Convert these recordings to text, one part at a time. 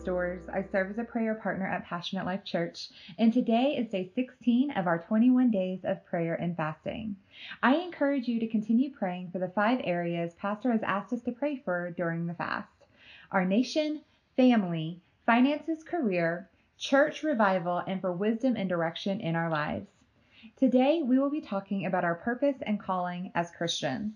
I serve as a prayer partner at Passionate Life Church, and today is day 16 of our 21 days of prayer and fasting. I encourage you to continue praying for the five areas Pastor has asked us to pray for during the fast our nation, family, finances, career, church revival, and for wisdom and direction in our lives. Today, we will be talking about our purpose and calling as Christians.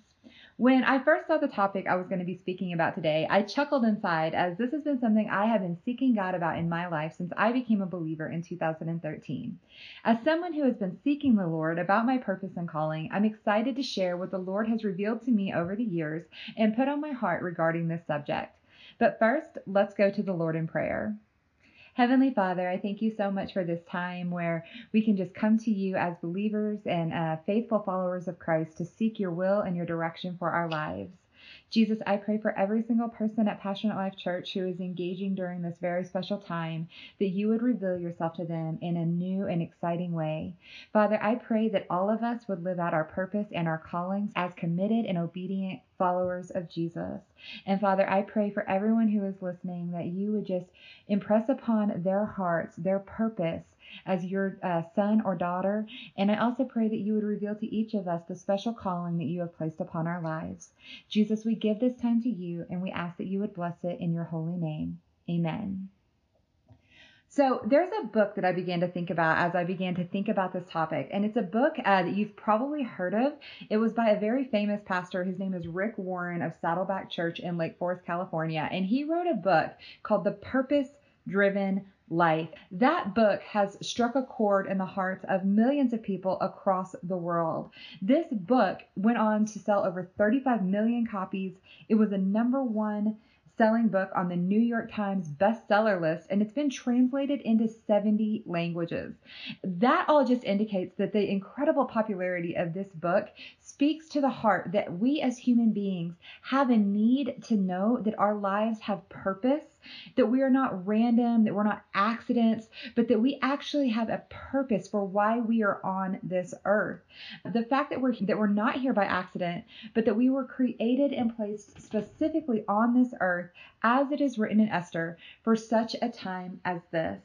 When I first saw the topic I was going to be speaking about today, I chuckled inside as this has been something I have been seeking God about in my life since I became a believer in 2013. As someone who has been seeking the Lord about my purpose and calling, I'm excited to share what the Lord has revealed to me over the years and put on my heart regarding this subject. But first, let's go to the Lord in prayer. Heavenly Father, I thank you so much for this time where we can just come to you as believers and uh, faithful followers of Christ to seek your will and your direction for our lives. Jesus, I pray for every single person at Passionate Life Church who is engaging during this very special time that you would reveal yourself to them in a new and exciting way. Father, I pray that all of us would live out our purpose and our callings as committed and obedient followers of Jesus. And Father, I pray for everyone who is listening that you would just impress upon their hearts their purpose as your uh, son or daughter. And I also pray that you would reveal to each of us the special calling that you have placed upon our lives. Jesus, we give this time to you and we ask that you would bless it in your holy name. Amen. So there's a book that I began to think about as I began to think about this topic, and it's a book uh, that you've probably heard of. It was by a very famous pastor. His name is Rick Warren of Saddleback Church in Lake Forest, California, and he wrote a book called The Purpose Driven life. That book has struck a chord in the hearts of millions of people across the world. This book went on to sell over 35 million copies. It was a number one selling book on the New York Times bestseller list, and it's been translated into 70 languages. That all just indicates that the incredible popularity of this book speaks to the heart that we as human beings have a need to know that our lives have purpose that we are not random, that we're not accidents, but that we actually have a purpose for why we are on this earth. The fact that we're that we're not here by accident, but that we were created and placed specifically on this earth as it is written in Esther for such a time as this.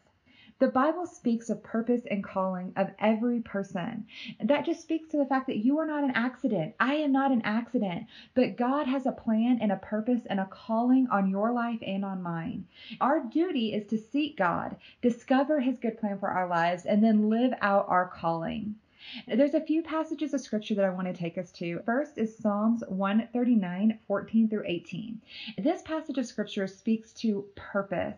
The Bible speaks of purpose and calling of every person. That just speaks to the fact that you are not an accident. I am not an accident, but God has a plan and a purpose and a calling on your life and on mine. Our duty is to seek God, discover his good plan for our lives, and then live out our calling. There's a few passages of scripture that I want to take us to. First is Psalms 139, 14 through 18. This passage of scripture speaks to purpose.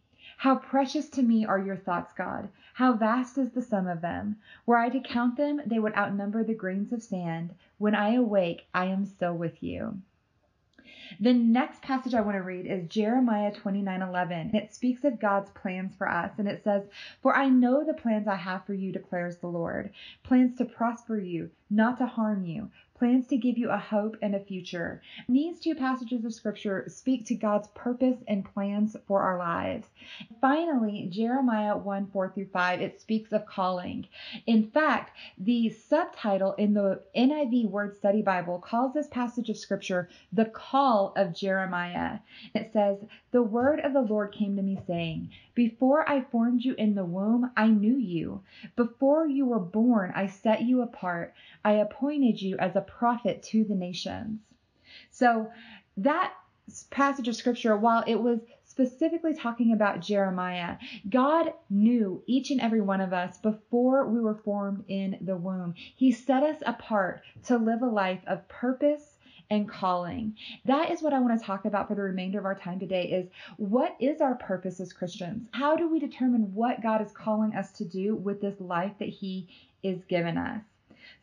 How precious to me are your thoughts, God! How vast is the sum of them! Were I to count them, they would outnumber the grains of sand. When I awake, I am still with you. The next passage I want to read is Jeremiah 29:11. It speaks of God's plans for us and it says, "For I know the plans I have for you declares the Lord, plans to prosper you, not to harm you, plans to give you a hope and a future. These two passages of scripture speak to God's purpose and plans for our lives. Finally, Jeremiah 1 4 through 5, it speaks of calling. In fact, the subtitle in the NIV Word Study Bible calls this passage of scripture the call of Jeremiah. It says, The word of the Lord came to me, saying, Before I formed you in the womb, I knew you. Before you were born, I set you apart. I appointed you as a prophet to the nations. So that passage of scripture, while it was specifically talking about Jeremiah, God knew each and every one of us before we were formed in the womb. He set us apart to live a life of purpose and calling. That is what I want to talk about for the remainder of our time today is what is our purpose as Christians? How do we determine what God is calling us to do with this life that he is given us?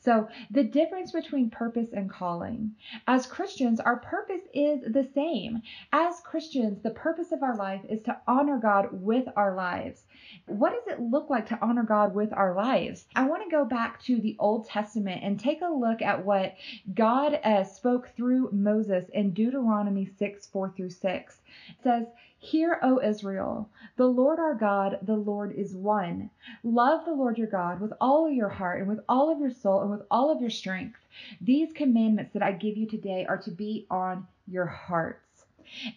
So, the difference between purpose and calling. As Christians, our purpose is the same. As Christians, the purpose of our life is to honor God with our lives. What does it look like to honor God with our lives? I want to go back to the Old Testament and take a look at what God uh, spoke through Moses in Deuteronomy 6 4 through 6. It says, Hear, O Israel, the Lord our God, the Lord is one. Love the Lord your God with all your heart and with all of your soul and with all of your strength. These commandments that I give you today are to be on your hearts.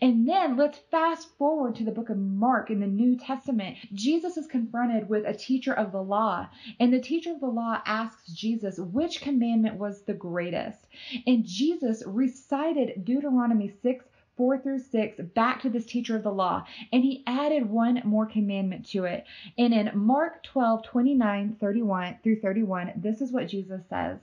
And then let's fast forward to the book of Mark in the New Testament. Jesus is confronted with a teacher of the law, and the teacher of the law asks Jesus which commandment was the greatest. And Jesus recited Deuteronomy 6 4 through 6 back to this teacher of the law, and he added one more commandment to it. And in Mark 12, 29, 31 through 31, this is what Jesus says.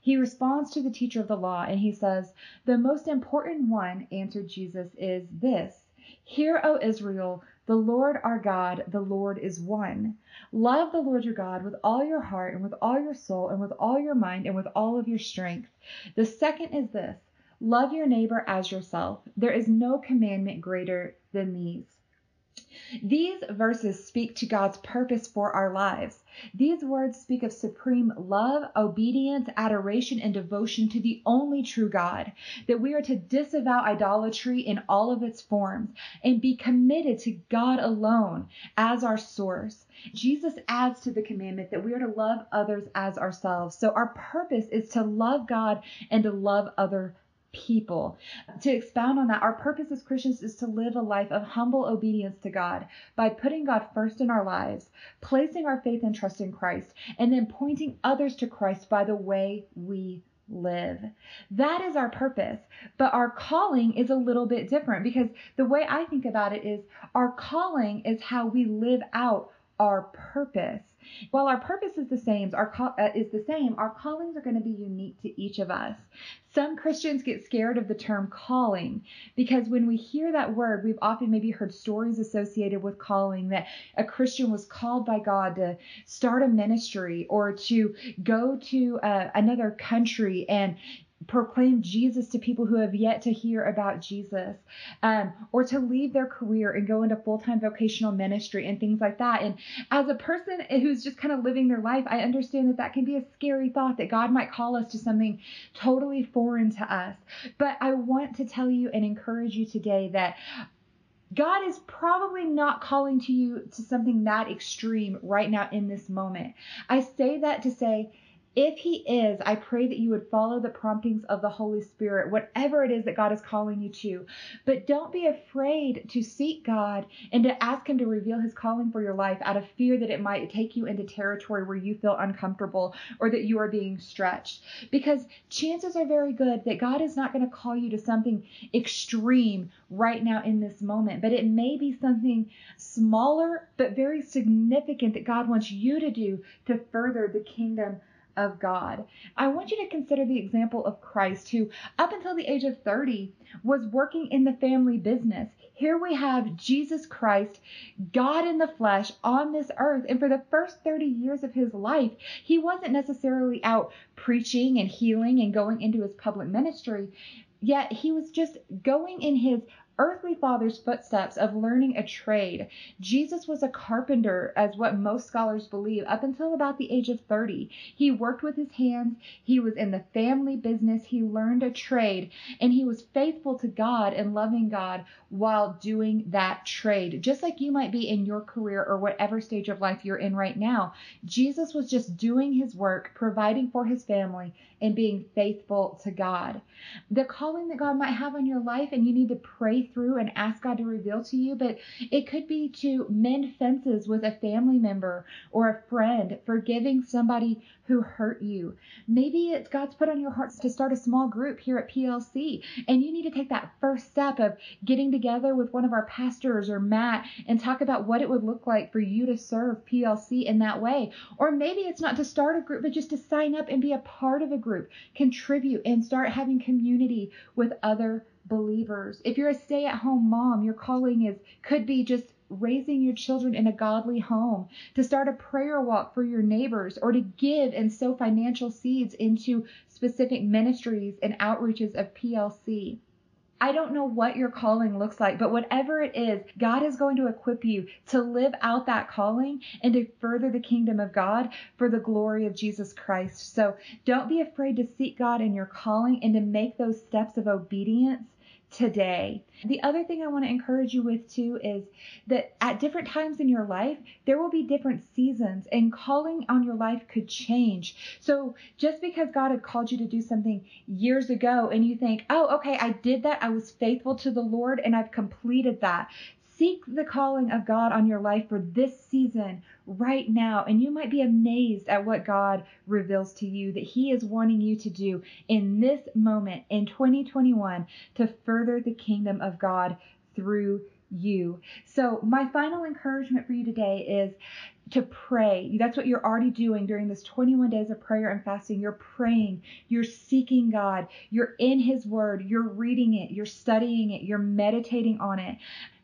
He responds to the teacher of the law and he says, The most important one, answered Jesus, is this Hear, O Israel, the Lord our God, the Lord is one. Love the Lord your God with all your heart and with all your soul and with all your mind and with all of your strength. The second is this Love your neighbor as yourself. There is no commandment greater than these. These verses speak to God's purpose for our lives. These words speak of supreme love, obedience, adoration, and devotion to the only true God, that we are to disavow idolatry in all of its forms and be committed to God alone as our source. Jesus adds to the commandment that we are to love others as ourselves. So our purpose is to love God and to love other people. To expound on that, our purpose as Christians is to live a life of humble obedience to God by putting God first in our lives, placing our faith and trust in Christ, and then pointing others to Christ by the way we live. That is our purpose. But our calling is a little bit different because the way I think about it is our calling is how we live out our purpose. While our purpose is the same, our call, uh, is the same, our callings are going to be unique to each of us. Some Christians get scared of the term calling because when we hear that word, we've often maybe heard stories associated with calling that a Christian was called by God to start a ministry or to go to uh, another country and proclaim Jesus to people who have yet to hear about Jesus, um, or to leave their career and go into full time vocational ministry and things like that. And as a person who's just kind of living their life, I understand that that can be a scary thought that God might call us to something totally foreign to us. But I want to tell you and encourage you today that God is probably not calling to you to something that extreme right now in this moment. I say that to say, if he is, I pray that you would follow the promptings of the Holy Spirit, whatever it is that God is calling you to. But don't be afraid to seek God and to ask Him to reveal His calling for your life out of fear that it might take you into territory where you feel uncomfortable or that you are being stretched. Because chances are very good that God is not going to call you to something extreme right now in this moment, but it may be something smaller but very significant that God wants you to do to further the kingdom of God. I want you to consider the example of Christ, who, up until the age of 30, was working in the family business. Here we have Jesus Christ, God in the flesh, on this earth. And for the first 30 years of his life, he wasn't necessarily out preaching and healing and going into his public ministry. Yet he was just going in his earthly father's footsteps of learning a trade. Jesus was a carpenter, as what most scholars believe, up until about the age of 30. He worked with his hands, he was in the family business, he learned a trade, and he was faithful to God and loving God while doing that trade. Just like you might be in your career or whatever stage of life you're in right now, Jesus was just doing his work, providing for his family, and being faithful to God. The calling that God might have on your life, and you need to pray through and ask God to reveal to you, but it could be to mend fences with a family member or a friend, forgiving somebody who hurt you. Maybe it's God's put on your hearts to start a small group here at PLC, and you need to take that first step of getting together with one of our pastors or Matt and talk about what it would look like for you to serve PLC in that way. Or maybe it's not to start a group, but just to sign up and be a part of a group, contribute, and start having community with other believers. If you're a stay-at-home mom, your calling is could be just raising your children in a godly home, to start a prayer walk for your neighbors, or to give and sow financial seeds into specific ministries and outreaches of PLC. I don't know what your calling looks like, but whatever it is, God is going to equip you to live out that calling and to further the kingdom of God for the glory of Jesus Christ. So don't be afraid to seek God in your calling and to make those steps of obedience today. The other thing I want to encourage you with too is that at different times in your life, there will be different seasons and calling on your life could change. So just because God had called you to do something years ago and you think, oh, okay, I did that. I was faithful to the Lord and I've completed that. Seek the calling of God on your life for this season right now, and you might be amazed at what God reveals to you that He is wanting you to do in this moment in 2021 to further the kingdom of God through you. So, my final encouragement for you today is to pray. That's what you're already doing during this 21 days of prayer and fasting. You're praying, you're seeking God, you're in His Word, you're reading it, you're studying it, you're meditating on it.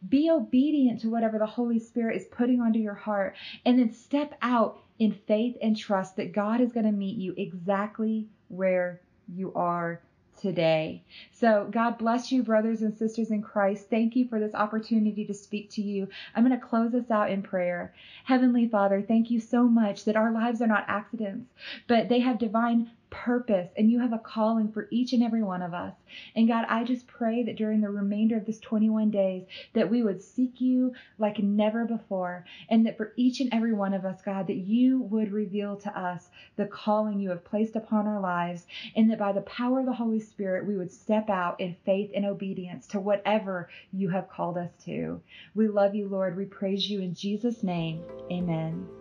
Be obedient to whatever the Holy Spirit is putting onto your heart, and then step out in faith and trust that God is going to meet you exactly where you are today. So, God bless you, brothers and sisters in Christ. Thank you for this opportunity to speak to you. I'm going to close us out in prayer. Heavenly Father, thank you so much that our lives are not accidents, but they have divine purpose and you have a calling for each and every one of us. And God, I just pray that during the remainder of this 21 days that we would seek you like never before and that for each and every one of us, God, that you would reveal to us the calling you have placed upon our lives and that by the power of the Holy Spirit, we would step out in faith and obedience to whatever you have called us to. We love you, Lord. We praise you in Jesus' name. Amen.